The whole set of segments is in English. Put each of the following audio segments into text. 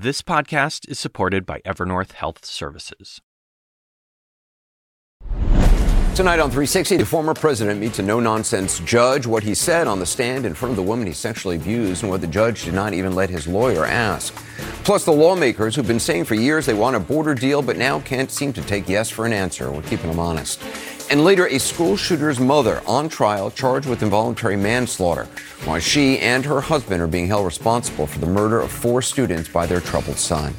This podcast is supported by Evernorth Health Services. Tonight on 360, the former president meets a no nonsense judge. What he said on the stand in front of the woman he sexually abused, and what the judge did not even let his lawyer ask. Plus, the lawmakers who've been saying for years they want a border deal, but now can't seem to take yes for an answer. We're keeping them honest. And later, a school shooter's mother on trial charged with involuntary manslaughter, while she and her husband are being held responsible for the murder of four students by their troubled son.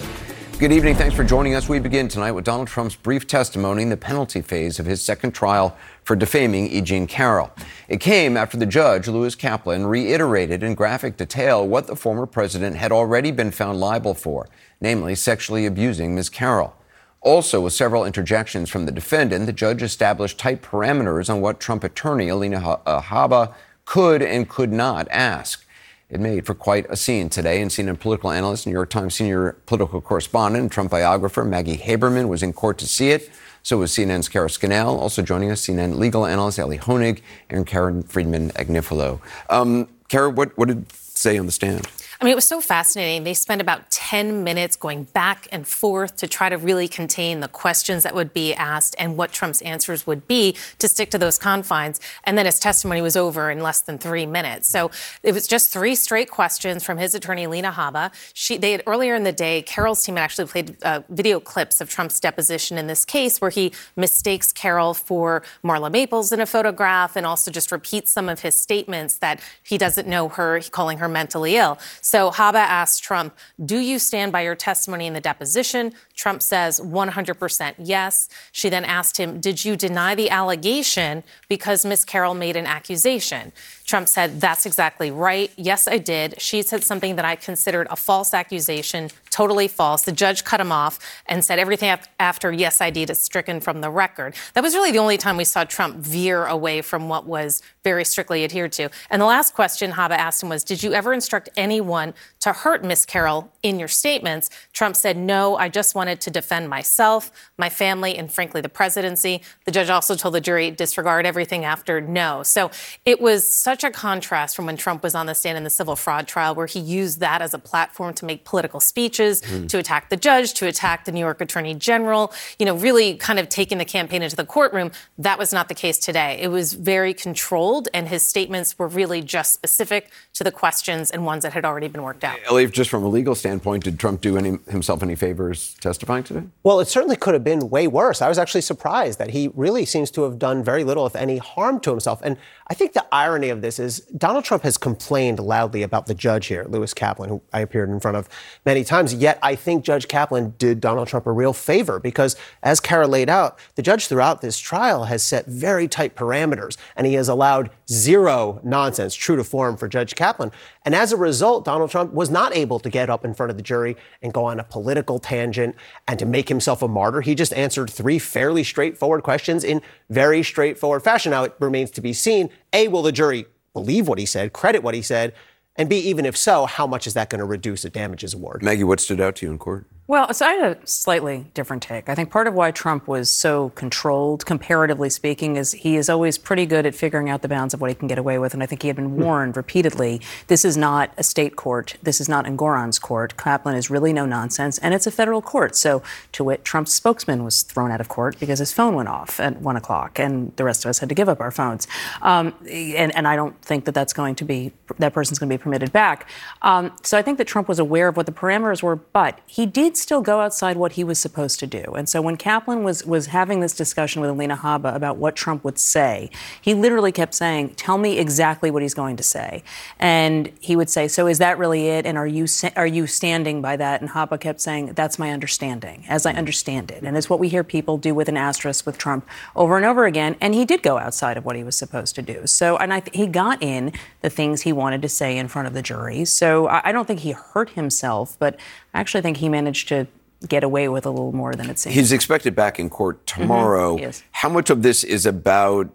Good evening. Thanks for joining us. We begin tonight with Donald Trump's brief testimony in the penalty phase of his second trial for defaming E. Jean Carroll. It came after the judge, Lewis Kaplan, reiterated in graphic detail what the former president had already been found liable for, namely sexually abusing Ms. Carroll. Also, with several interjections from the defendant, the judge established tight parameters on what Trump attorney Alina Habba could and could not ask. It made for quite a scene today, and CNN political analyst, New York Times senior political correspondent, Trump biographer Maggie Haberman was in court to see it. So was CNN's Kara Scannell. Also joining us, CNN legal analyst Elie Honig and Karen Friedman Agnifilo. Um, Kara, what, what did say on the stand? I mean, it was so fascinating. They spent about 10 minutes going back and forth to try to really contain the questions that would be asked and what Trump's answers would be to stick to those confines. And then his testimony was over in less than three minutes. So it was just three straight questions from his attorney, Lena Habba. She, they had earlier in the day, Carroll's team had actually played uh, video clips of Trump's deposition in this case where he mistakes Carroll for Marla Maples in a photograph and also just repeats some of his statements that he doesn't know her, calling her mentally ill. So Habba asked Trump, Do you stand by your testimony in the deposition? Trump says 100% yes. She then asked him, Did you deny the allegation because Miss Carroll made an accusation? Trump said, That's exactly right. Yes, I did. She said something that I considered a false accusation, totally false. The judge cut him off and said everything after yes, I did is stricken from the record. That was really the only time we saw Trump veer away from what was very strictly adhered to. And the last question Habba asked him was, Did you ever instruct anyone to hurt Miss Carroll in your statements? Trump said, No, I just wanted to defend myself, my family, and frankly, the presidency. The judge also told the jury, disregard everything after no. So it was such a contrast from when Trump was on the stand in the civil fraud trial, where he used that as a platform to make political speeches, mm. to attack the judge, to attack the New York Attorney General, you know, really kind of taking the campaign into the courtroom. That was not the case today. It was very controlled, and his statements were really just specific to the questions and ones that had already been worked out. Elie, just from a legal standpoint, did Trump do any, himself any favors testifying today? Well, it certainly could have been way worse. I was actually surprised that he really seems to have done very little, if any, harm to himself. And I think the irony of this is Donald Trump has complained loudly about the judge here, Lewis Kaplan, who I appeared in front of many times. Yet I think Judge Kaplan did Donald Trump a real favor because, as Kara laid out, the judge throughout this trial has set very tight parameters and he has allowed zero nonsense, true to form for Judge Kaplan. And as a result, Donald Trump was not able to get up in front of the jury and go on a political tangent and to make himself a martyr. He just answered three fairly straightforward questions in very straightforward fashion. Now, it remains to be seen A, will the jury believe what he said, credit what he said? And B, even if so, how much is that going to reduce a damages award? Maggie, what stood out to you in court? Well, so I had a slightly different take. I think part of why Trump was so controlled, comparatively speaking, is he is always pretty good at figuring out the bounds of what he can get away with. And I think he had been hmm. warned repeatedly this is not a state court. This is not Engoron's court. Kaplan is really no nonsense. And it's a federal court. So, to wit, Trump's spokesman was thrown out of court because his phone went off at one o'clock. And the rest of us had to give up our phones. Um, and, and, I don't think that that's going to be, that person's going to be permitted back. Um, so I think that Trump was aware of what the parameters were. But he did still go outside what he was supposed to do. And so when Kaplan was, was having this discussion with Alina Habba about what Trump would say, he literally kept saying, Tell me exactly what he's going to say. And he would say, So is that really it? And are you, are you standing by that? And Habba kept saying, That's my understanding, as I understand it. And it's what we hear people do with an asterisk with Trump over and over again. And he did go outside of what he was supposed to do. So, and I he got in the things he wanted to say in front of the jury. So I, I don't think he hurt himself, but I actually think he managed to get away with a little more than it seems. He's expected back in court mm-hmm. tomorrow. Mm-hmm. How much of this is about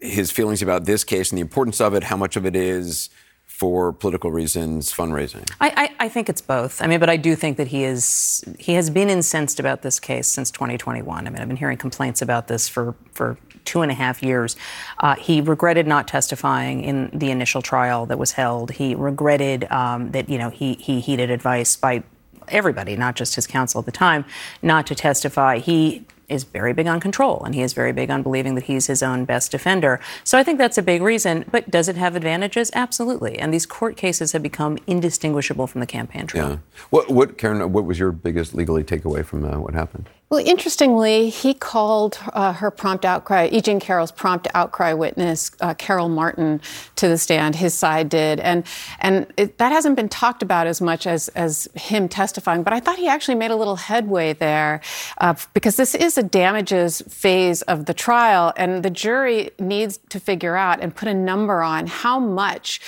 his feelings about this case and the importance of it? How much of it is for political reasons, fundraising? I, I, I, think it's both. I mean, but I do think that he is he has been incensed about this case since 2021. I mean, I've been hearing complaints about this for for two and a half years. Uh, he regretted not testifying in the initial trial that was held. He regretted um, that you know he he heeded advice by everybody, not just his counsel at the time, not to testify. He is very big on control and he is very big on believing that he's his own best defender. So I think that's a big reason. But does it have advantages? Absolutely. And these court cases have become indistinguishable from the campaign trail. Yeah. What, what, Karen, what was your biggest legally takeaway from uh, what happened? Well, interestingly, he called uh, her prompt outcry, E. Jean Carroll's prompt outcry witness, uh, Carol Martin, to the stand. His side did, and and it, that hasn't been talked about as much as as him testifying. But I thought he actually made a little headway there, uh, because this is a damages phase of the trial, and the jury needs to figure out and put a number on how much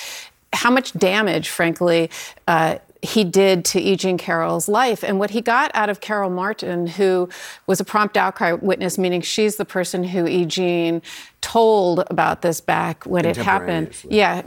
how much damage, frankly, uh, he did to E. Jean Carroll's life. And what he got out of Carol Martin, who was a prompt outcry witness, meaning she's the person who E. Jean told about this back when it happened. Yeah,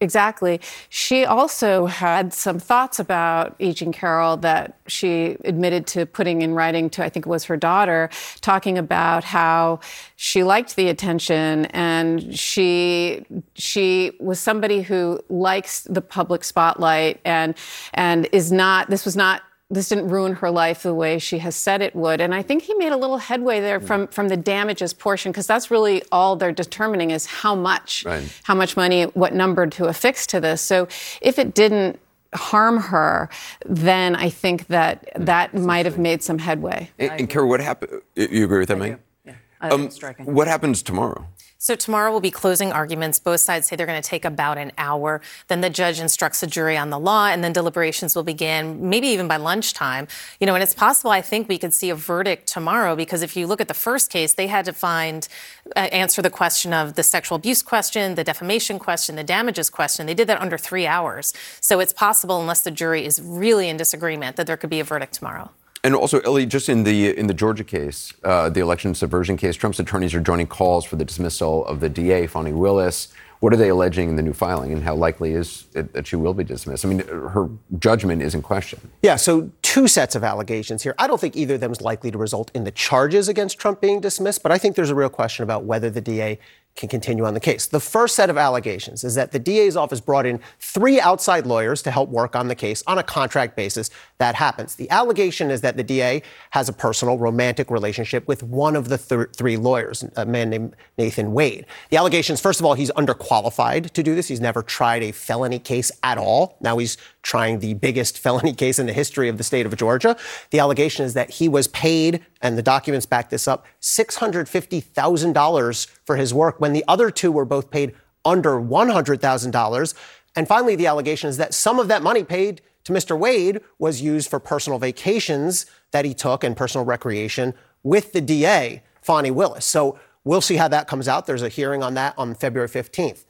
exactly. She also had some thoughts about E. Jean Carroll that she admitted to putting in writing to, I think it was her daughter, talking about how she liked the attention and she she was somebody who likes the public spotlight and and is not this was not this didn't ruin her life the way she has said it would. And I think he made a little headway there from, from the damages portion, because that's really all they're determining is how much, right. how much money, what number to affix to this. So if it didn't harm her, then I think that that might have made some headway. And, and Kara, what happened? You agree with that, Meg? Yeah. Um, what happens tomorrow? So tomorrow will be closing arguments. Both sides say they're going to take about an hour. Then the judge instructs the jury on the law, and then deliberations will begin, maybe even by lunchtime. You know, and it's possible. I think we could see a verdict tomorrow because if you look at the first case, they had to find uh, answer the question of the sexual abuse question, the defamation question, the damages question. They did that under three hours. So it's possible, unless the jury is really in disagreement, that there could be a verdict tomorrow. And also, Elie, just in the in the Georgia case, uh, the election subversion case, Trump's attorneys are joining calls for the dismissal of the DA, Fani Willis. What are they alleging in the new filing, and how likely is it that she will be dismissed? I mean, her judgment is in question. Yeah, so two sets of allegations here. I don't think either of them is likely to result in the charges against Trump being dismissed, but I think there's a real question about whether the DA can continue on the case. The first set of allegations is that the DA's office brought in three outside lawyers to help work on the case on a contract basis. That happens. The allegation is that the DA has a personal romantic relationship with one of the th- three lawyers, a man named Nathan Wade. The allegations, first of all, he's underqualified to do this. He's never tried a felony case at all. Now he's trying the biggest felony case in the history of the state of Georgia. The allegation is that he was paid, and the documents back this up, $650,000 for his work when the other two were both paid under $100,000. And finally, the allegation is that some of that money paid to Mr. Wade was used for personal vacations that he took and personal recreation with the DA, Fani Willis. So we'll see how that comes out. There's a hearing on that on February 15th.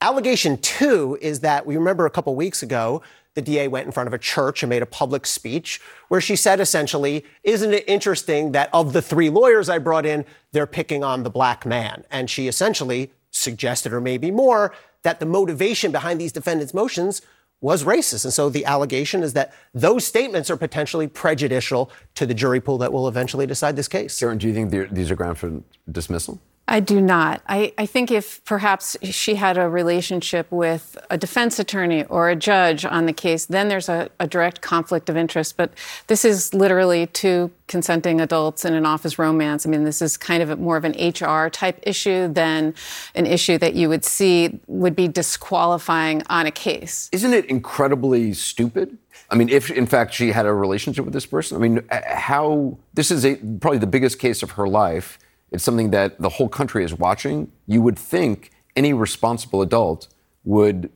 Allegation two is that we remember a couple weeks ago, the DA went in front of a church and made a public speech where she said essentially, Isn't it interesting that of the three lawyers I brought in, they're picking on the black man? And she essentially suggested, or maybe more, that the motivation behind these defendants' motions was racist. And so the allegation is that those statements are potentially prejudicial to the jury pool that will eventually decide this case. Karen, do you think these are grounds for dismissal? I do not. I, I, think if perhaps she had a relationship with a defense attorney or a judge on the case, then there's a, a, direct conflict of interest. But this is literally two consenting adults in an office romance. I mean, this is kind of a, more of an HR type issue than an issue that you would see would be disqualifying on a case. Isn't it incredibly stupid? I mean, if in fact she had a relationship with this person, I mean, uh, how this is a, probably the biggest case of her life it's something that the whole country is watching. You would think any responsible adult would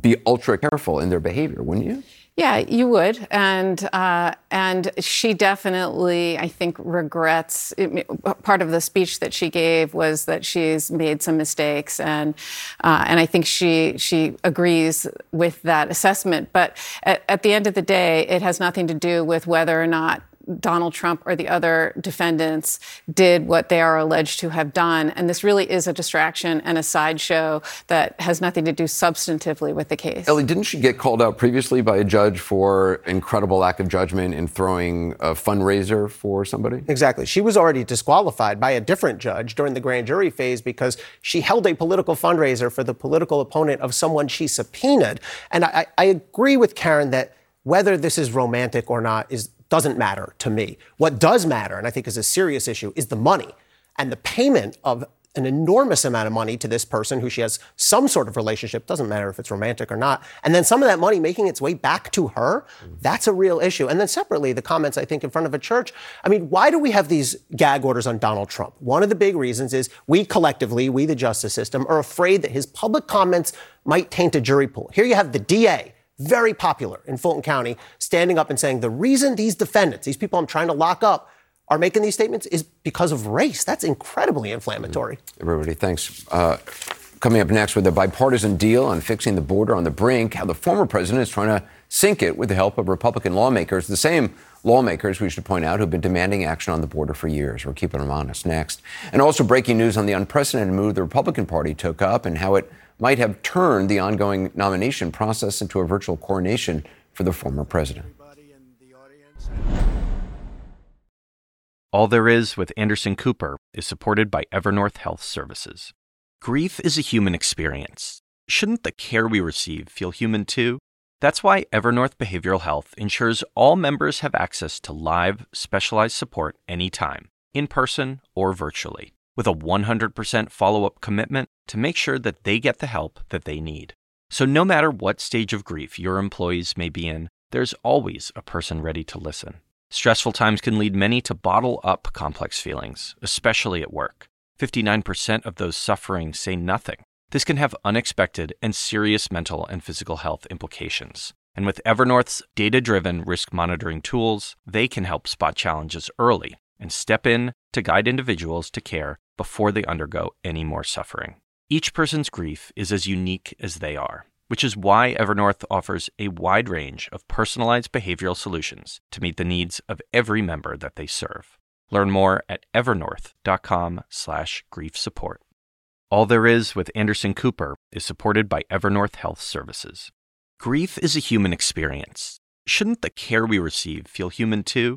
be ultra careful in their behavior, wouldn't you? Yeah, you would, and uh, and she definitely, I think, regrets. It, part of the speech that she gave was that she's made some mistakes, and uh, and I think she she agrees with that assessment. But at, at the end of the day, it has nothing to do with whether or not Donald Trump or the other defendants did what they are alleged to have done. And this really is a distraction and a sideshow that has nothing to do substantively with the case. Elie, didn't she get called out previously by a judge for incredible lack of judgment in throwing a fundraiser for somebody? Exactly. She was already disqualified by a different judge during the grand jury phase because she held a political fundraiser for the political opponent of someone she subpoenaed. And I, I agree with Karen that whether this is romantic or not is doesn't matter to me. What does matter, and I think is a serious issue, is the money and the payment of an enormous amount of money to this person who she has some sort of relationship, doesn't matter if it's romantic or not, and then some of that money making its way back to her, that's a real issue. And then separately, the comments, I think, in front of a church. I mean, why do we have these gag orders on Donald Trump? One of the big reasons is we collectively, we the justice system, are afraid that his public comments might taint a jury pool. Here you have the DA, very popular in Fulton County, standing up and saying the reason these defendants, these people I'm trying to lock up, are making these statements is because of race. That's incredibly inflammatory. Everybody, thanks. Uh, coming up next with a bipartisan deal on fixing the border on the brink, how the former president is trying to sink it with the help of Republican lawmakers, the same lawmakers, we should point out, who've been demanding action on the border for years. We're keeping them honest next. And also breaking news on the unprecedented move the Republican Party took up and how it might have turned the ongoing nomination process into a virtual coronation for the former president. All There Is with Anderson Cooper is supported by Evernorth Health Services. Grief is a human experience. Shouldn't the care we receive feel human too? That's why Evernorth Behavioral Health ensures all members have access to live, specialized support anytime, in person or virtually, with a 100% follow up commitment to make sure that they get the help that they need. So, no matter what stage of grief your employees may be in, there's always a person ready to listen. Stressful times can lead many to bottle up complex feelings, especially at work. 59% of those suffering say nothing. This can have unexpected and serious mental and physical health implications. And with Evernorth's data driven risk monitoring tools, they can help spot challenges early and step in to guide individuals to care before they undergo any more suffering. Each person's grief is as unique as they are which is why Evernorth offers a wide range of personalized behavioral solutions to meet the needs of every member that they serve. Learn more at evernorth.com/grief support. All There Is with Anderson Cooper is supported by Evernorth Health Services. Grief is a human experience. Shouldn't the care we receive feel human too?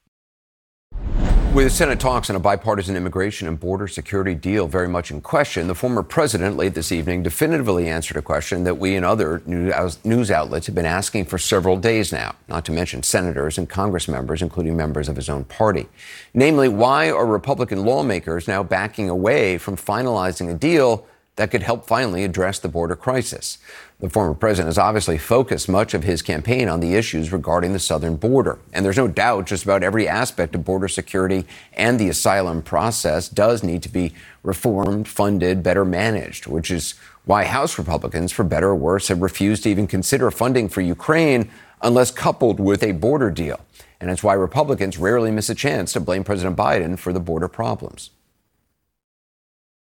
With Senate talks on a bipartisan immigration and border security deal very much in question, the former president late this evening definitively answered a question that we and other news outlets have been asking for several days now, not to mention senators and Congress members, including members of his own party. Namely, why are Republican lawmakers now backing away from finalizing a deal that could help finally address the border crisis? The former president has obviously focused much of his campaign on the issues regarding the southern border. And there's no doubt just about every aspect of border security and the asylum process does need to be reformed, funded, better managed, which is why House Republicans, for better or worse, have refused to even consider funding for Ukraine unless coupled with a border deal. And it's why Republicans rarely miss a chance to blame President Biden for the border problems.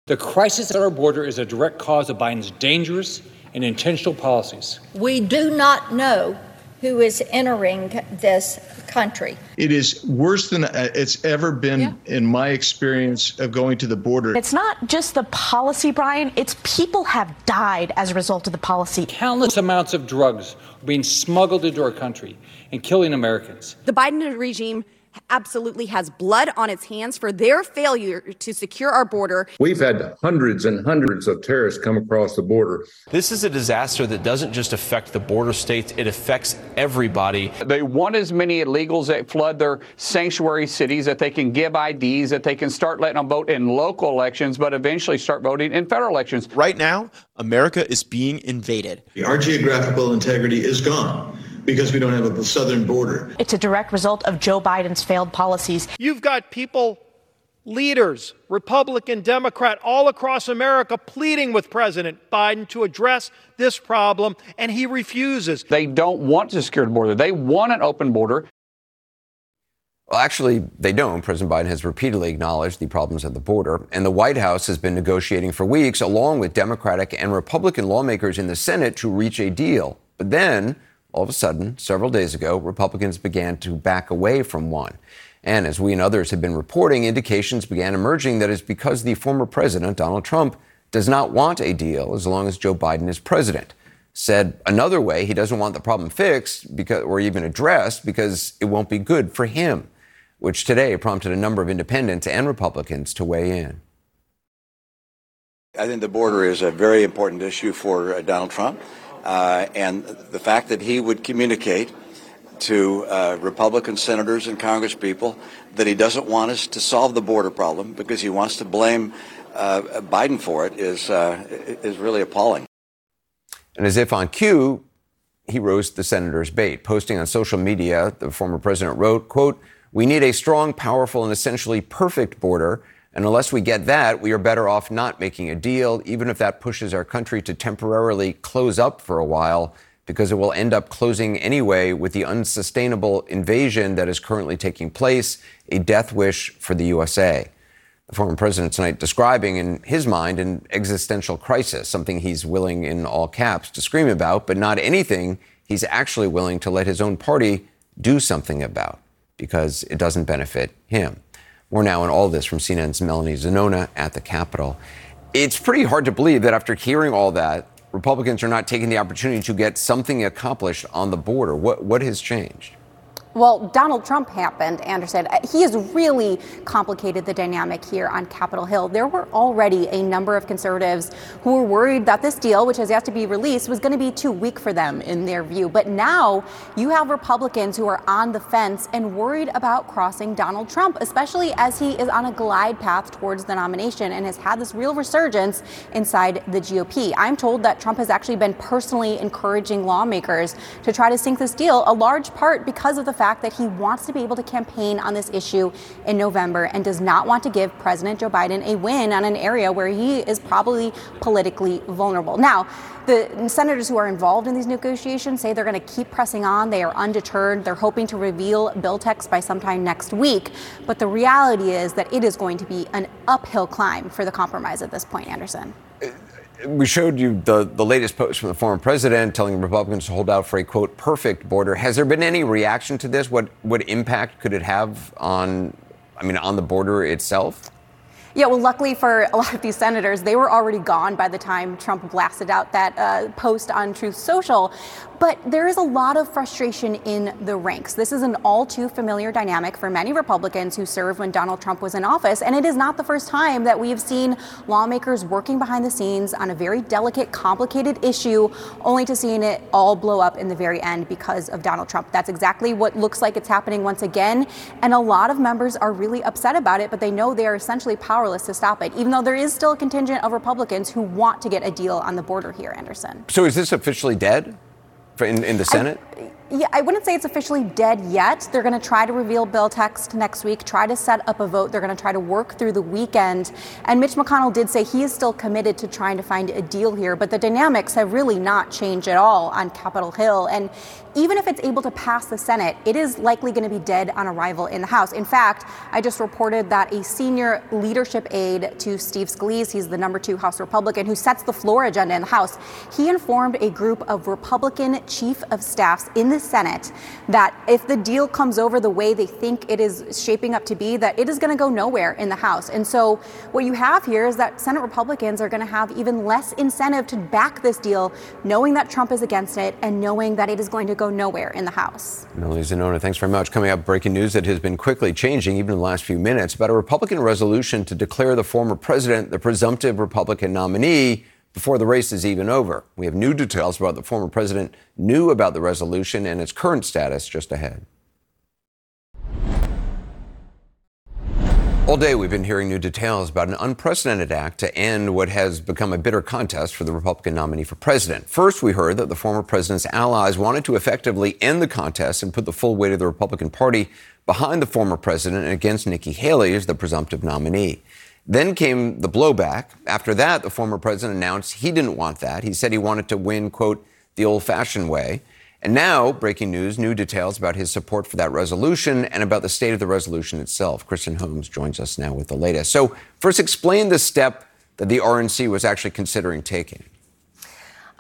The crisis at our border is a direct cause of Biden's dangerous and intentional policies. We do not know who is entering this country. It is worse than uh, it's ever been yeah. in my experience of going to the border. It's not just the policy, Brian, it's people have died as a result of the policy. Countless amounts of drugs are being smuggled into our country and killing Americans. The Biden regime absolutely has blood on its hands for their failure to secure our border. We've had hundreds and hundreds of terrorists come across the border. This is a disaster that doesn't just affect the border states, it affects everybody. They want as many illegals that flood their sanctuary cities that they can give IDs, that they can start letting them vote in local elections, but eventually start voting in federal elections. Right now, America is being invaded. Our geographical integrity is gone because we don't have a southern border. It's a direct result of Joe Biden's failed policies. You've got people leaders, Republican, Democrat, all across America, pleading with President Biden to address this problem, and he refuses. They don't want to secure the border. They want an open border. Well, actually, they don't. President Biden has repeatedly acknowledged the problems at the border, and the White House has been negotiating for weeks, along with Democratic and Republican lawmakers in the Senate, to reach a deal. But then, all of a sudden, several days ago, Republicans began to back away from one. And as we and others have been reporting, indications began emerging that it's because the former president, Donald Trump, does not want a deal as long as Joe Biden is president. Said another way, he doesn't want the problem fixed because, or even addressed because it won't be good for him, which today prompted a number of independents and Republicans to weigh in. I think the border is a very important issue for uh, Donald Trump. Uh, and the fact that he would communicate to uh, Republican senators and congresspeople that he doesn't want us to solve the border problem because he wants to blame uh, Biden for it is uh, is really appalling. And as if on cue, he rose the senator's bait. Posting on social media, the former president wrote, quote, we need a strong, powerful, and essentially perfect border. And unless we get that, we are better off not making a deal, even if that pushes our country to temporarily close up for a while because it will end up closing anyway with the unsustainable invasion that is currently taking place, a death wish for the USA. The former president tonight describing in his mind an existential crisis, something he's willing in all caps to scream about, but not anything he's actually willing to let his own party do something about because it doesn't benefit him. More now on all this from CNN's Melanie Zanona at the Capitol. It's pretty hard to believe that after hearing all that, Republicans are not taking the opportunity to get something accomplished on the border. What, what has changed? Well, Donald Trump happened, Anderson. Uh, he has really complicated the dynamic here on Capitol Hill. There were already a number of conservatives who were worried that this deal, which has yet to be released, was going to be too weak for them in their view. But now you have Republicans who are on the fence and worried about crossing Donald Trump, especially as he is on a glide path towards the nomination and has had this real resurgence inside the GOP. I'm told that Trump has actually been personally encouraging lawmakers to try to sink this deal, a large part because of the fact fact that he wants to be able to campaign on this issue in November and does not want to give President Joe Biden a win on an area where he is probably politically vulnerable. Now, the senators who are involved in these negotiations say they're going to keep pressing on. They are undeterred. They're hoping to reveal bill text by sometime next week. But the reality is that it is going to be an uphill climb for the compromise at this point, Anderson we showed you the, the latest post from the former president telling Republicans to hold out for a quote perfect border. Has there been any reaction to this? What what impact could it have on I mean on the border itself? Yeah, well, luckily for a lot of these senators, they were already gone by the time Trump blasted out that uh, post on Truth Social. But there is a lot of frustration in the ranks. This is an all too familiar dynamic for many Republicans who served when Donald Trump was in office. And it is not the first time that we have seen lawmakers working behind the scenes on a very delicate, complicated issue, only to seeing it all blow up in the very end because of Donald Trump. That's exactly what looks like it's happening once again. And a lot of members are really upset about it, but they know they are essentially powerless to stop it, even though there is still a contingent of Republicans who want to get a deal on the border here, Anderson. So is this officially dead? In, in the Senate? I, yeah, I wouldn't say it's officially dead yet. They're going to try to reveal bill text next week, try to set up a vote. They're going to try to work through the weekend. And Mitch McConnell did say he is still committed to trying to find a deal here, but the dynamics have really not changed at all on Capitol Hill. And even if it's able to pass the Senate, it is likely going to be dead on arrival in the House. In fact, I just reported that a senior leadership aide to Steve Scalise, he's the number two House Republican who sets the floor agenda in the House, he informed a group of Republican chief of staffs in the Senate that if the deal comes over the way they think it is shaping up to be, that it is going to go nowhere in the House. And so what you have here is that Senate Republicans are going to have even less incentive to back this deal, knowing that Trump is against it and knowing that it is going to go nowhere in the House. Melanie Zanona, thanks very much. Coming up, breaking news that has been quickly changing even in the last few minutes about a Republican resolution to declare the former president the presumptive Republican nominee before the race is even over. We have new details about the former president knew about the resolution and its current status just ahead. All day, we've been hearing new details about an unprecedented act to end what has become a bitter contest for the Republican nominee for president. First, we heard that the former president's allies wanted to effectively end the contest and put the full weight of the Republican Party behind the former president and against Nikki Haley as the presumptive nominee. Then came the blowback. After that, the former president announced he didn't want that. He said he wanted to win, quote, the old fashioned way. And now, breaking news, new details about his support for that resolution and about the state of the resolution itself. Kristen Holmes joins us now with the latest. So, first, explain the step that the RNC was actually considering taking.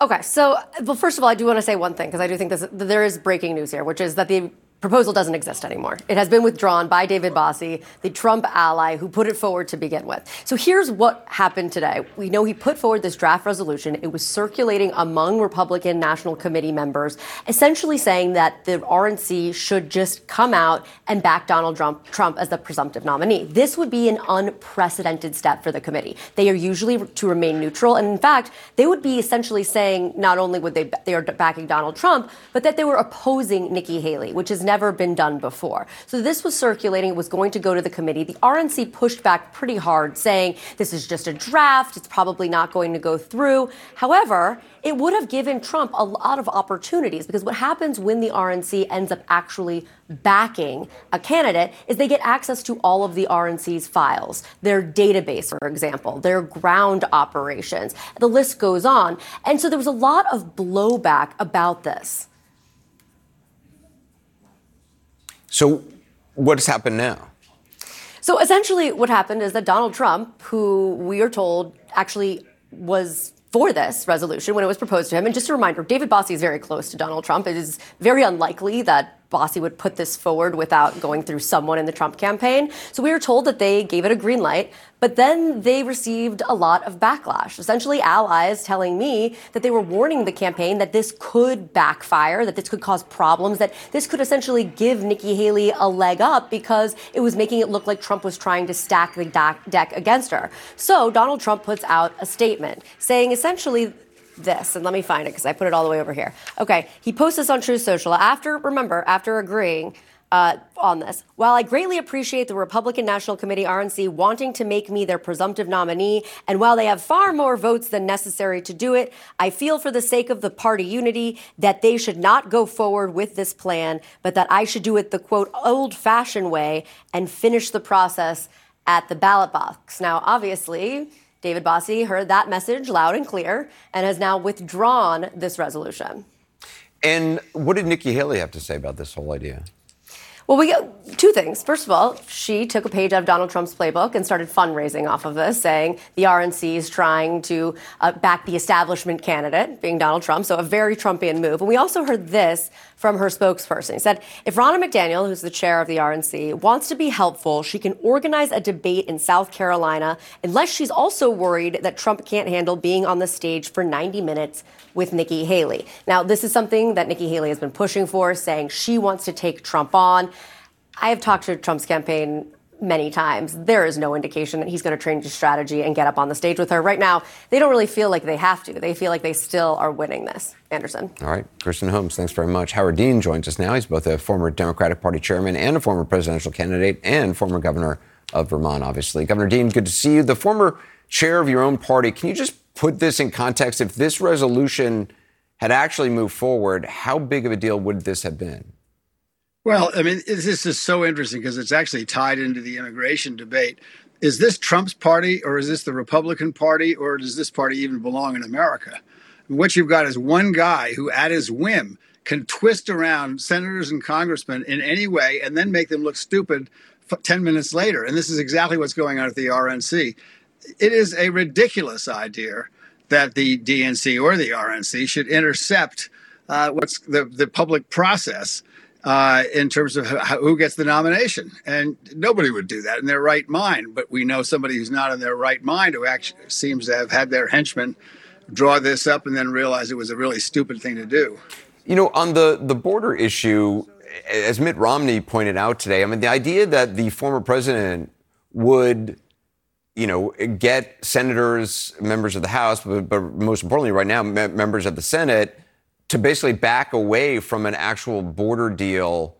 Okay, so, well, first of all, I do want to say one thing because I do think this, there is breaking news here, which is that the proposal doesn't exist anymore. It has been withdrawn by David Bossie, the Trump ally who put it forward to begin with. So here's what happened today. We know he put forward this draft resolution. It was circulating among Republican National Committee members, essentially saying that the RNC should just come out and back Donald Trump, Trump as the presumptive nominee. This would be an unprecedented step for the committee. They are usually to remain neutral, and in fact, they would be essentially saying not only would they they are backing Donald Trump, but that they were opposing Nikki Haley, which is never been done before. So this was circulating, it was going to go to the committee. The RNC pushed back pretty hard, saying this is just a draft, it's probably not going to go through. However, it would have given Trump a lot of opportunities because what happens when the RNC ends up actually backing a candidate is they get access to all of the RNC's files, their database, for example, their ground operations. The list goes on. And so there was a lot of blowback about this. So, what has happened now? So, essentially, what happened is that Donald Trump, who we are told actually was for this resolution when it was proposed to him. And just a reminder, David Bossie is very close to Donald Trump. It is very unlikely that Bossie would put this forward without going through someone in the Trump campaign. So we were told that they gave it a green light, but then they received a lot of backlash. Essentially, allies telling me that they were warning the campaign that this could backfire, that this could cause problems, that this could essentially give Nikki Haley a leg up because it was making it look like Trump was trying to stack the deck against her. So Donald Trump puts out a statement saying essentially this, and let me find it because I put it all the way over here. Okay, he posts this on Truth Social after, remember, after agreeing uh, on this. While I greatly appreciate the Republican National Committee RNC wanting to make me their presumptive nominee, and while they have far more votes than necessary to do it, I feel for the sake of the party unity that they should not go forward with this plan, but that I should do it the quote old fashioned way and finish the process at the ballot box. Now, obviously, David Bossie heard that message loud and clear and has now withdrawn this resolution. And what did Nikki Haley have to say about this whole idea? Well, we got two things. First of all, she took a page out of Donald Trump's playbook and started fundraising off of this, saying the RNC is trying to uh, back the establishment candidate, being Donald Trump. So a very Trumpian move. And we also heard this from her spokesperson. He said, if Ronna McDaniel, who's the chair of the RNC, wants to be helpful, she can organize a debate in South Carolina, unless she's also worried that Trump can't handle being on the stage for 90 minutes with Nikki Haley. Now, this is something that Nikki Haley has been pushing for, saying she wants to take Trump on. I have talked to Trump's campaign many times. There is no indication that he's going to change his strategy and get up on the stage with her. Right now, they don't really feel like they have to. They feel like they still are winning this. Anderson. All right. Kristen Holmes, thanks very much. Howard Dean joins us now. He's both a former Democratic Party chairman and a former presidential candidate and former governor of Vermont, obviously. Governor Dean, good to see you. The former chair of your own party, can you just put this in context? If this resolution had actually moved forward, how big of a deal would this have been? Well, I mean, this is so interesting because it's actually tied into the immigration debate. Is this Trump's party or is this the Republican Party or does this party even belong in America? What you've got is one guy who, at his whim, can twist around senators and congressmen in any way and then make them look stupid 10 minutes later. And this is exactly what's going on at the RNC. It is a ridiculous idea that the DNC or the RNC should intercept uh, what's the, the public process uh, in terms of who gets the nomination. And nobody would do that in their right mind. But we know somebody who's not in their right mind who actually seems to have had their henchmen draw this up and then realize it was a really stupid thing to do. You know, on the, the border issue, as Mitt Romney pointed out today, I mean, the idea that the former president would you know, get senators, members of the House, but, but most importantly, right now, members of the Senate to basically back away from an actual border deal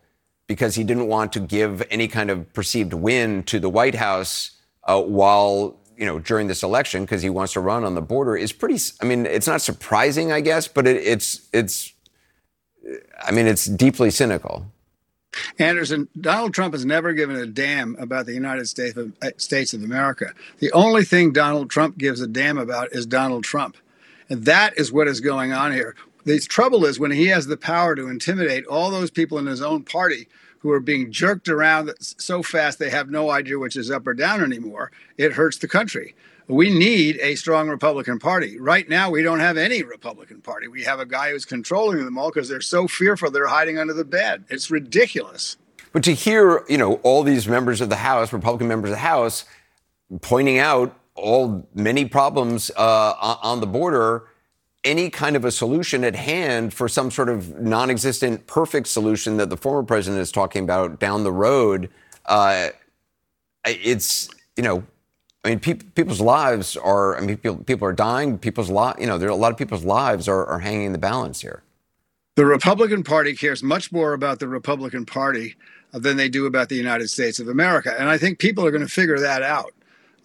because he didn't want to give any kind of perceived win to the White House uh, while you know during this election because he wants to run on the border is pretty. I mean, it's not surprising, I guess, but it, it's it's. I mean, it's deeply cynical. Anderson, Donald Trump has never given a damn about the United States of, uh, States of America. The only thing Donald Trump gives a damn about is Donald Trump. And that is what is going on here. The trouble is when he has the power to intimidate all those people in his own party who are being jerked around so fast they have no idea which is up or down anymore, it hurts the country. We need a strong Republican Party. Right now, we don't have any Republican Party. We have a guy who's controlling them all because they're so fearful they're hiding under the bed. It's ridiculous. But to hear, you know, all these members of the House, Republican members of the House, pointing out all many problems uh, on the border, any kind of a solution at hand for some sort of non-existent perfect solution that the former president is talking about down the road, uh, it's you know I mean, pe- people's lives are. I mean, people, people are dying. People's li- you know, there are a lot of people's lives are, are hanging in the balance here. The Republican Party cares much more about the Republican Party than they do about the United States of America, and I think people are going to figure that out.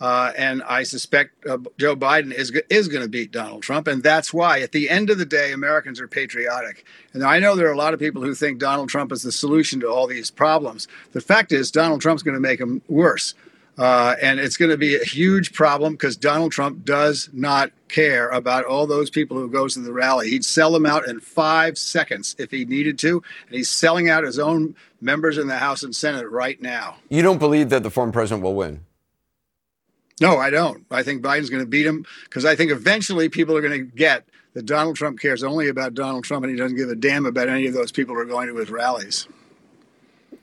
Uh, and I suspect uh, Joe Biden is is going to beat Donald Trump, and that's why, at the end of the day, Americans are patriotic. And I know there are a lot of people who think Donald Trump is the solution to all these problems. The fact is, Donald Trump's going to make them worse. Uh, and it's going to be a huge problem because Donald Trump does not care about all those people who goes to the rally. He'd sell them out in five seconds if he needed to, and he's selling out his own members in the House and Senate right now. You don't believe that the former president will win? No, I don't. I think Biden's going to beat him because I think eventually people are going to get that Donald Trump cares only about Donald Trump and he doesn't give a damn about any of those people who are going to his rallies.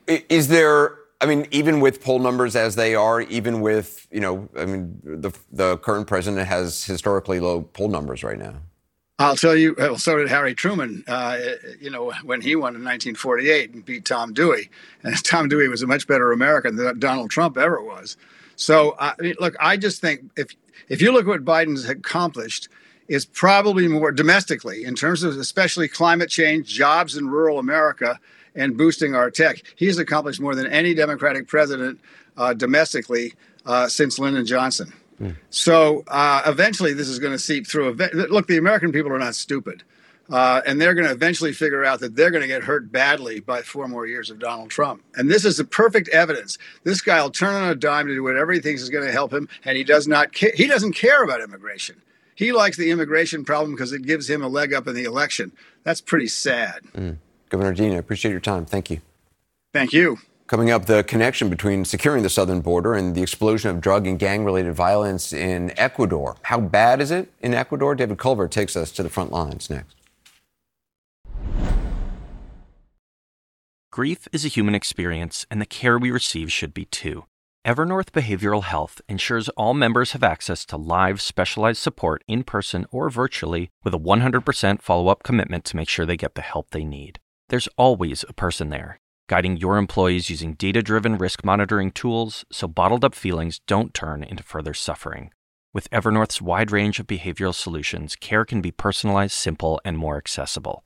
Is there I mean, even with poll numbers as they are, even with you know, I mean, the the current president has historically low poll numbers right now. I'll tell you. Well, so did Harry Truman. Uh, you know, when he won in 1948 and beat Tom Dewey, and Tom Dewey was a much better American than Donald Trump ever was. So, I mean, look, I just think if if you look at what Biden's accomplished, is probably more domestically in terms of especially climate change, jobs in rural America and boosting our tech. He's accomplished more than any Democratic president uh, domestically uh, since Lyndon Johnson. Mm. So uh, eventually, this is going to seep through. Look, the American people are not stupid. Uh, and they're going to eventually figure out that they're going to get hurt badly by four more years of Donald Trump. And this is the perfect evidence. This guy will turn on a dime to do whatever he thinks is going to help him, and he does not. Ca- he doesn't care about immigration. He likes the immigration problem because it gives him a leg up in the election. That's pretty sad. Mm. Governor Dean, I appreciate your time. Thank you. Thank you. Coming up, the connection between securing the southern border and the explosion of drug and gang related violence in Ecuador. How bad is it in Ecuador? David Culver takes us to the front lines next. Grief is a human experience, and the care we receive should be too. Evernorth Behavioral Health ensures all members have access to live, specialized support in person or virtually with a 100% follow up commitment to make sure they get the help they need. There's always a person there, guiding your employees using data driven risk monitoring tools so bottled up feelings don't turn into further suffering. With Evernorth's wide range of behavioral solutions, care can be personalized, simple, and more accessible.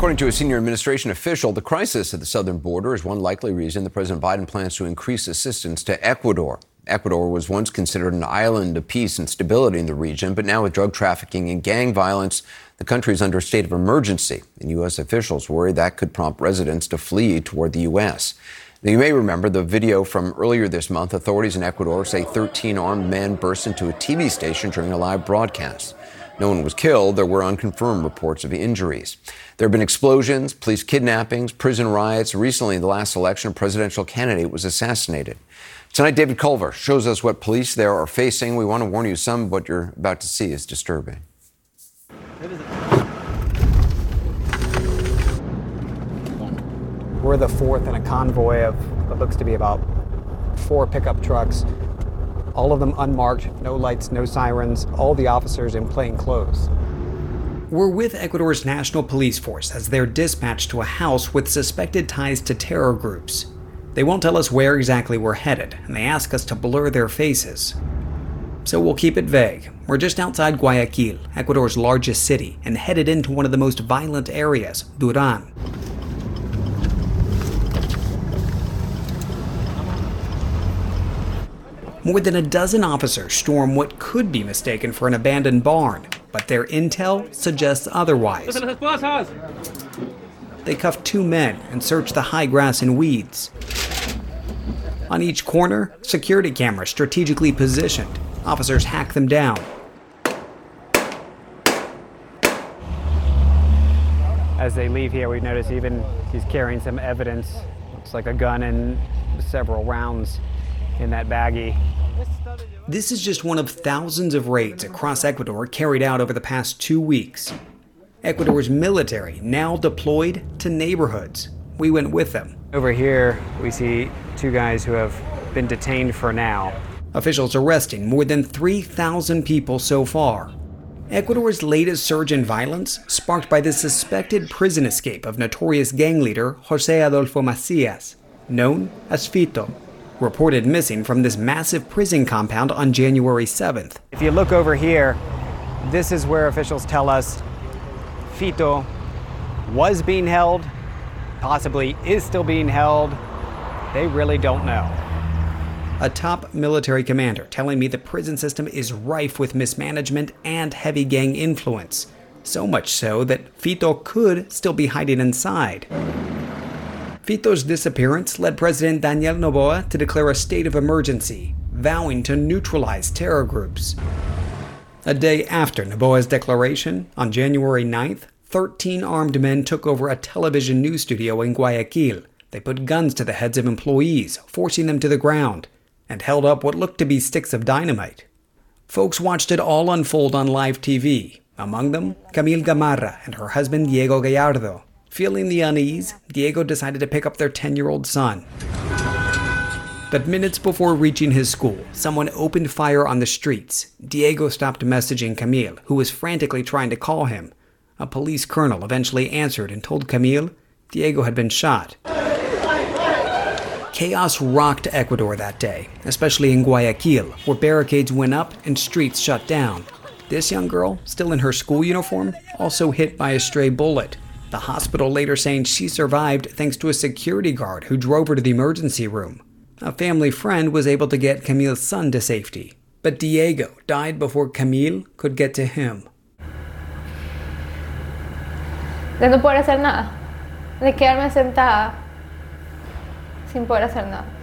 According to a senior administration official, the crisis at the southern border is one likely reason that President Biden plans to increase assistance to Ecuador. Ecuador was once considered an island of peace and stability in the region, but now with drug trafficking and gang violence, the country is under a state of emergency, and U.S. officials worry that could prompt residents to flee toward the U.S. Now, you may remember the video from earlier this month. Authorities in Ecuador say 13 armed men burst into a TV station during a live broadcast. No one was killed. There were unconfirmed reports of injuries. There have been explosions, police kidnappings, prison riots. Recently, in the last election, a presidential candidate was assassinated. Tonight, David Culver shows us what police there are facing. We want to warn you some of what you're about to see is disturbing. We're the fourth in a convoy of what looks to be about four pickup trucks, all of them unmarked, no lights, no sirens, all the officers in plain clothes. We're with Ecuador's National Police Force as they're dispatched to a house with suspected ties to terror groups. They won't tell us where exactly we're headed, and they ask us to blur their faces. So we'll keep it vague. We're just outside Guayaquil, Ecuador's largest city, and headed into one of the most violent areas, Duran. More than a dozen officers storm what could be mistaken for an abandoned barn, but their intel suggests otherwise. They cuff two men and search the high grass and weeds. On each corner, security cameras strategically positioned. Officers hack them down. As they leave here, we notice even he's carrying some evidence. Looks like a gun and several rounds in that baggie. This is just one of thousands of raids across Ecuador carried out over the past two weeks. Ecuador's military now deployed to neighborhoods. We went with them. Over here, we see two guys who have been detained for now. Officials arresting more than 3,000 people so far. Ecuador's latest surge in violence, sparked by the suspected prison escape of notorious gang leader Jose Adolfo Macias, known as Fito, reported missing from this massive prison compound on January 7th. If you look over here, this is where officials tell us Fito was being held, possibly is still being held. They really don't know. A top military commander telling me the prison system is rife with mismanagement and heavy gang influence. So much so that Fito could still be hiding inside. Fito's disappearance led President Daniel Noboa to declare a state of emergency, vowing to neutralize terror groups. A day after Noboa's declaration, on January 9th, 13 armed men took over a television news studio in Guayaquil. They put guns to the heads of employees, forcing them to the ground, and held up what looked to be sticks of dynamite. Folks watched it all unfold on live TV, among them Camille Gamarra and her husband Diego Gallardo. Feeling the unease, Diego decided to pick up their 10 year old son. But minutes before reaching his school, someone opened fire on the streets. Diego stopped messaging Camille, who was frantically trying to call him. A police colonel eventually answered and told Camille Diego had been shot. Chaos rocked Ecuador that day, especially in Guayaquil, where barricades went up and streets shut down. This young girl, still in her school uniform, also hit by a stray bullet. The hospital later saying she survived thanks to a security guard who drove her to the emergency room. A family friend was able to get Camille's son to safety, but Diego died before Camille could get to him. De no poder hacer nada, de quedarme sentada sin poder hacer nada.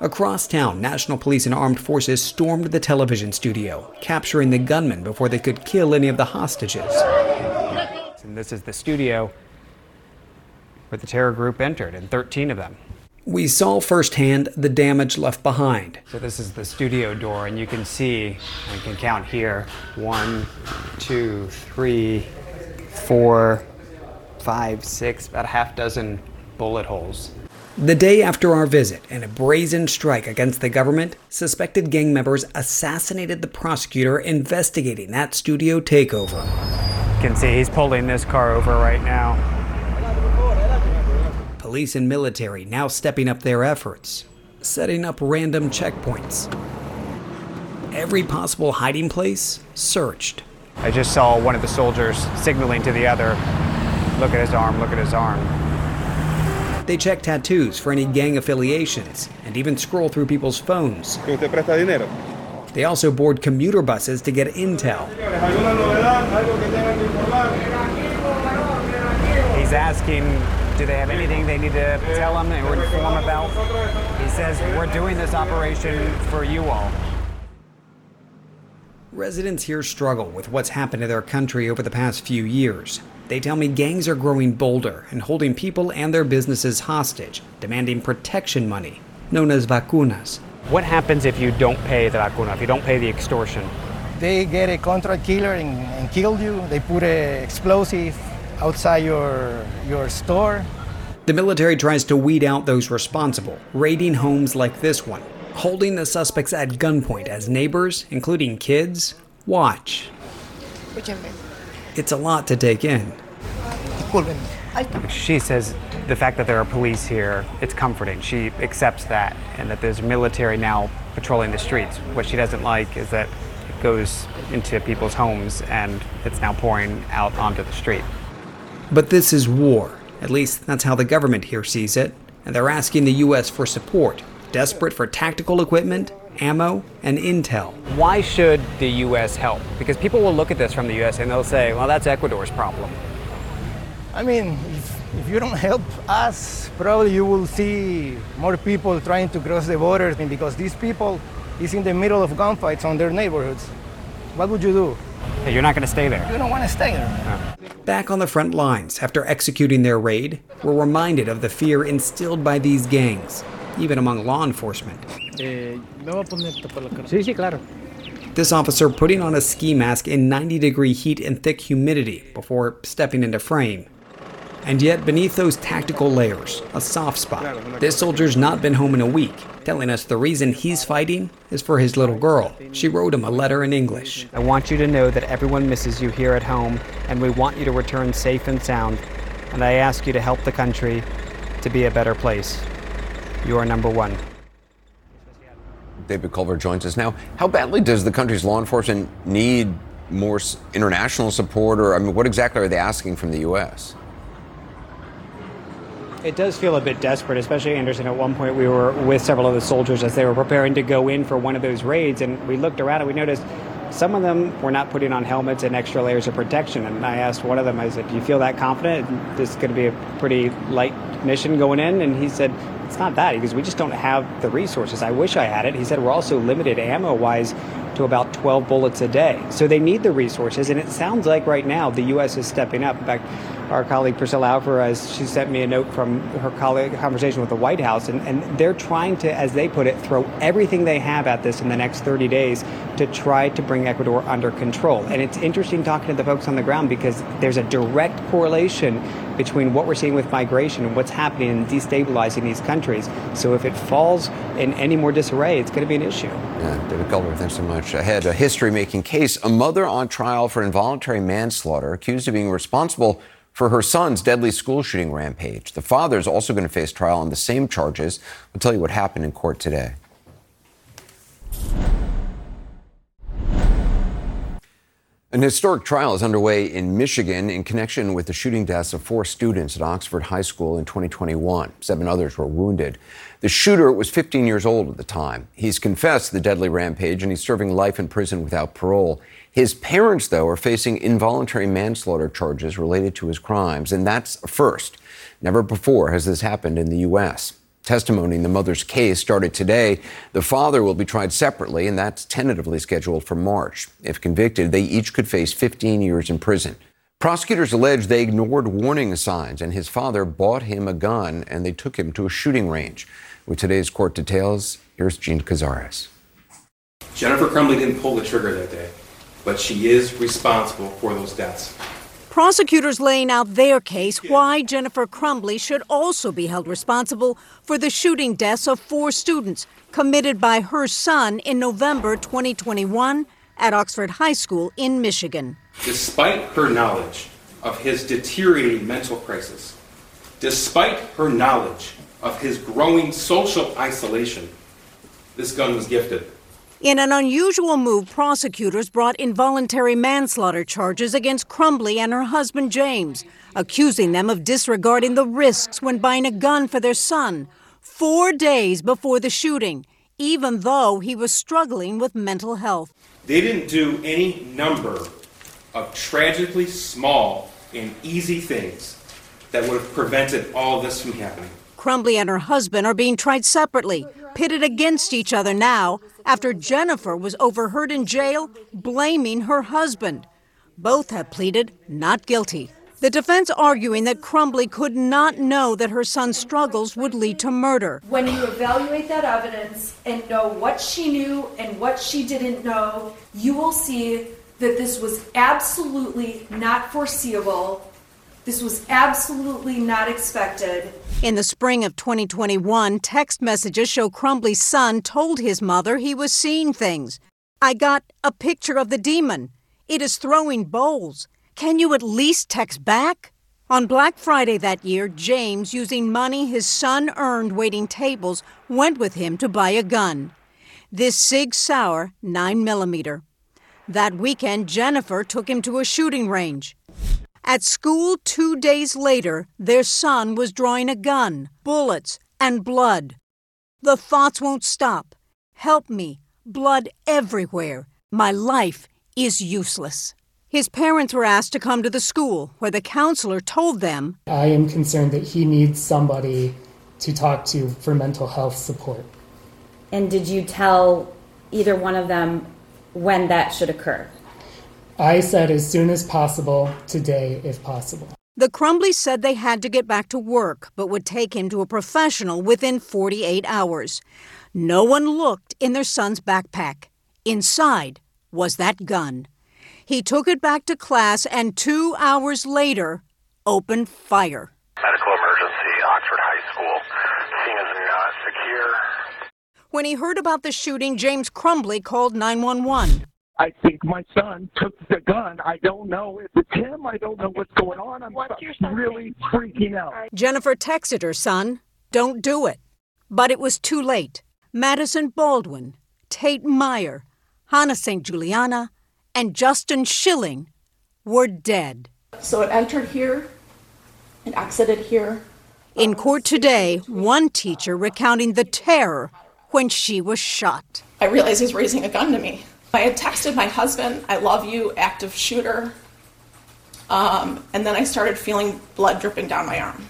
Across town, National Police and armed forces stormed the television studio, capturing the gunmen before they could kill any of the hostages. And this is the studio where the terror group entered, and 13 of them. We saw firsthand the damage left behind. So this is the studio door, and you can see, I can count here, one, two, three, four, five, six, about a half dozen bullet holes. The day after our visit, in a brazen strike against the government, suspected gang members assassinated the prosecutor investigating that studio takeover. You can see he's pulling this car over right now. Police and military now stepping up their efforts, setting up random checkpoints. Every possible hiding place searched. I just saw one of the soldiers signaling to the other look at his arm, look at his arm. They check tattoos for any gang affiliations and even scroll through people's phones. They also board commuter buses to get intel. He's asking, do they have anything they need to tell him or inform about? He says, we're doing this operation for you all. Residents here struggle with what's happened to their country over the past few years. They tell me gangs are growing bolder and holding people and their businesses hostage, demanding protection money, known as vacunas. What happens if you don't pay the vacuna, if you don't pay the extortion? They get a contract killer and, and kill you. They put a explosive outside your your store. The military tries to weed out those responsible, raiding homes like this one, holding the suspects at gunpoint as neighbors, including kids, watch. It's a lot to take in. She says the fact that there are police here, it's comforting. She accepts that, and that there's military now patrolling the streets. What she doesn't like is that it goes into people's homes and it's now pouring out onto the street. But this is war. At least that's how the government here sees it. And they're asking the U.S. for support, desperate for tactical equipment, ammo, and intel. Why should the U.S. help? Because people will look at this from the U.S. and they'll say, well, that's Ecuador's problem. I mean, if, if you don't help us, probably you will see more people trying to cross the border because these people is in the middle of gunfights on their neighborhoods. What would you do? Hey, you're not going to stay there. You don't want to stay there. Back on the front lines, after executing their raid, we're reminded of the fear instilled by these gangs, even among law enforcement. Eh, Sí, sí, claro. This officer putting on a ski mask in 90 degree heat and thick humidity before stepping into frame. And yet, beneath those tactical layers, a soft spot. This soldier's not been home in a week, telling us the reason he's fighting is for his little girl. She wrote him a letter in English. I want you to know that everyone misses you here at home, and we want you to return safe and sound. And I ask you to help the country to be a better place. You are number one. David Culver joins us now. How badly does the country's law enforcement need more international support, or I mean, what exactly are they asking from the U.S.? It does feel a bit desperate, especially Anderson. At one point, we were with several of the soldiers as they were preparing to go in for one of those raids, and we looked around and we noticed some of them were not putting on helmets and extra layers of protection. And I asked one of them, I said, "Do you feel that confident? This is going to be a pretty light mission going in?" And he said, "It's not that." He goes, "We just don't have the resources. I wish I had it." He said, "We're also limited ammo-wise." To about 12 bullets a day. So they need the resources, and it sounds like right now the U.S. is stepping up. In fact, our colleague Priscilla Alvarez, she sent me a note from her colleague conversation with the White House, and, and they're trying to, as they put it, throw everything they have at this in the next 30 days to try to bring Ecuador under control. And it's interesting talking to the folks on the ground because there's a direct correlation between what we're seeing with migration and what's happening in destabilizing these countries. So if it falls in any more disarray, it's going to be an issue. Yeah, David Culver, thanks so much. Ahead, a history making case. A mother on trial for involuntary manslaughter accused of being responsible for her son's deadly school shooting rampage. The father is also going to face trial on the same charges. We'll tell you what happened in court today. An historic trial is underway in Michigan in connection with the shooting deaths of four students at Oxford High School in 2021. Seven others were wounded. The shooter was 15 years old at the time. He's confessed the deadly rampage and he's serving life in prison without parole. His parents, though, are facing involuntary manslaughter charges related to his crimes, and that's a first. Never before has this happened in the U.S. Testimony in the mother's case started today. The father will be tried separately, and that's tentatively scheduled for March. If convicted, they each could face 15 years in prison. Prosecutors allege they ignored warning signs, and his father bought him a gun and they took him to a shooting range. With today's court details, here's Jean Casarez. Jennifer Crumbley didn't pull the trigger that day, but she is responsible for those deaths. Prosecutors laying out their case why Jennifer Crumbley should also be held responsible for the shooting deaths of four students committed by her son in November 2021 at Oxford High School in Michigan. Despite her knowledge of his deteriorating mental crisis, despite her knowledge of his growing social isolation, this gun was gifted. In an unusual move, prosecutors brought involuntary manslaughter charges against Crumbley and her husband James, accusing them of disregarding the risks when buying a gun for their son four days before the shooting, even though he was struggling with mental health. They didn't do any number of tragically small and easy things that would have prevented all this from happening. Crumbley and her husband are being tried separately, pitted against each other now after Jennifer was overheard in jail blaming her husband. Both have pleaded not guilty. The defense arguing that Crumbley could not know that her son's struggles would lead to murder. When you evaluate that evidence and know what she knew and what she didn't know, you will see that this was absolutely not foreseeable This was absolutely not expected. In the spring of 2021, text messages show Crumbley's son told his mother he was seeing things. I got a picture of the demon. It is throwing bowls. Can you at least text back? On Black Friday that year, James, using money his son earned waiting tables, went with him to buy a gun. This Sig Sauer 9mm. That weekend, Jennifer took him to a shooting range. At school two days later, their son was drawing a gun, bullets, and blood. The thoughts won't stop. Help me. Blood everywhere. My life is useless. His parents were asked to come to the school, where the counselor told them I am concerned that he needs somebody to talk to for mental health support. And did you tell either one of them when that should occur? I said as soon as possible, today if possible. The Crumbleys said they had to get back to work, but would take him to a professional within 48 hours. No one looked in their son's backpack. Inside was that gun. He took it back to class and two hours later opened fire. Medical emergency, Oxford High School. Scene is not secure. When he heard about the shooting, James Crumbley called 911. I think my son took the gun. I don't know if it's him. I don't know what's going on. I'm really freaking out. Jennifer texted her son, Don't do it. But it was too late. Madison Baldwin, Tate Myre, Hana St. Juliana, and Justin Shilling were dead. So it entered here and exited here. In uh, court today, one teacher recounting the terror when she was shot. I realized he's raising a gun to me. I had texted my husband, I love you, active shooter. Um, and then I started feeling blood dripping down my arm.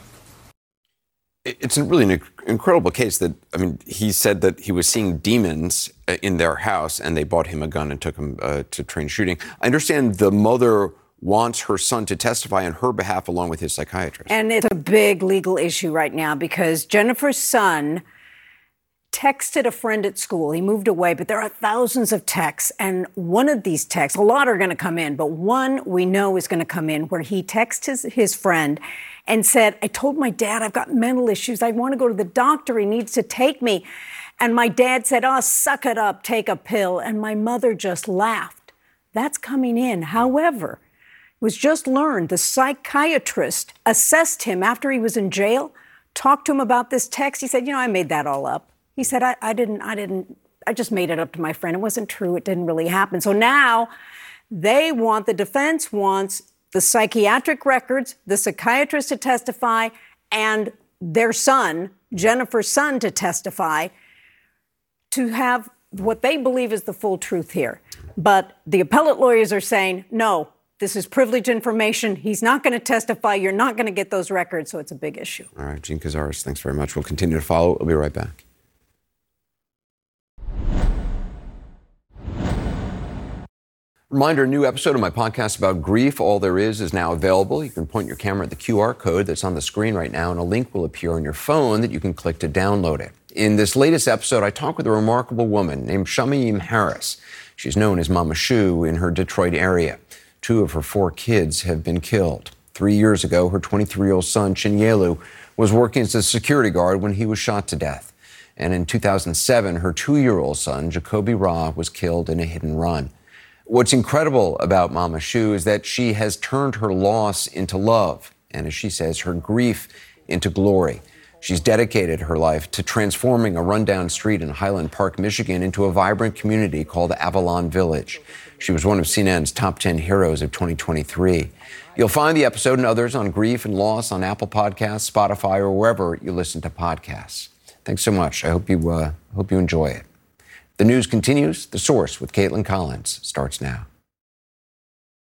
It's a really an incredible case that, I mean, he said that he was seeing demons uh, in their house and they bought him a gun and took him uh, to train shooting. I understand the mother wants her son to testify on her behalf along with his psychiatrist. And it's a big legal issue right now because Jennifer's son texted a friend at school. He moved away, but there are thousands of texts. And one of these texts, a lot are going to come in, but one we know is going to come in where he texted his, his friend and said, I told my dad I've got mental issues. I want to go to the doctor. He needs to take me. And my dad said, Oh, suck it up, take a pill. And my mother just laughed. That's coming in. However, it was just learned the psychiatrist assessed him after he was in jail, talked to him about this text. He said, You know, I made that all up. He said, I, I didn't, I didn't, I just made it up to my friend. It wasn't true. It didn't really happen. So now they want, the defense wants the psychiatric records, the psychiatrist to testify, and their son, Jennifer's son, to testify to have what they believe is the full truth here. But the appellate lawyers are saying, no, this is privileged information. He's not going to testify. You're not going to get those records. So it's a big issue. All right, Jean Casarez, thanks very much. We'll continue to follow. We'll be right back. Reminder, a new episode of my podcast about grief, All There Is, is now available. You can point your camera at the QR code that's on the screen right now, and a link will appear on your phone that you can click to download it. In this latest episode, I talk with a remarkable woman named Shamayim Harris. She's known as Mama Shu in her Detroit area. Two of her four kids have been killed. Three years ago, her 23 year old son, Chinyelu, was working as a security guard when he was shot to death. And in 2007, her two year old son, Jacoby Ra, was killed in a hit and run. What's incredible about Mama Shu is that she has turned her loss into love, and as she says, her grief into glory. She's dedicated her life to transforming a rundown street in Highland Park, Michigan, into a vibrant community called Avalon Village. She was one of CNN's top 10 heroes of 2023. You'll find the episode and others on grief and loss on Apple Podcasts, Spotify, or wherever you listen to podcasts. Thanks so much. I hope you uh, hope you enjoy it. The news continues. The source with Kaitlan Collins starts now.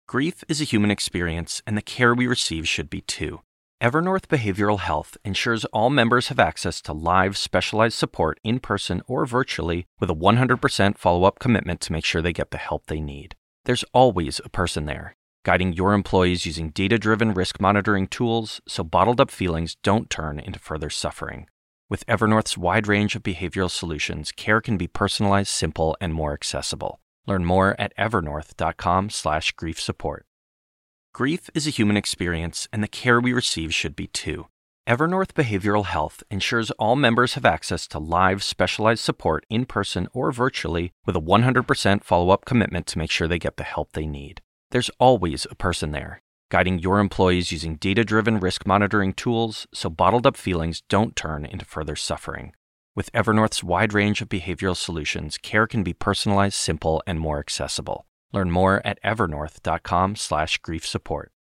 Grief is a human experience, and the care we receive should be too. Evernorth Behavioral Health ensures all members have access to live, specialized support in person or virtually with a 100% follow up commitment to make sure they get the help they need. There's always a person there, guiding your employees using data driven risk monitoring tools so bottled up feelings don't turn into further suffering. With Evernorth's wide range of behavioral solutions, care can be personalized, simple, and more accessible. Learn more at evernorth.com/grief support. Grief is a human experience, and the care we receive should be too. Evernorth Behavioral Health ensures all members have access to live, specialized support in person or virtually with a 100% follow up commitment to make sure they get the help they need. There's always a person there, guiding your employees using data driven risk monitoring tools so bottled up feelings don't turn into further suffering. With Evernorth's wide range of behavioral solutions, care can be personalized, simple, and more accessible. Learn more at evernorth.com/grief support.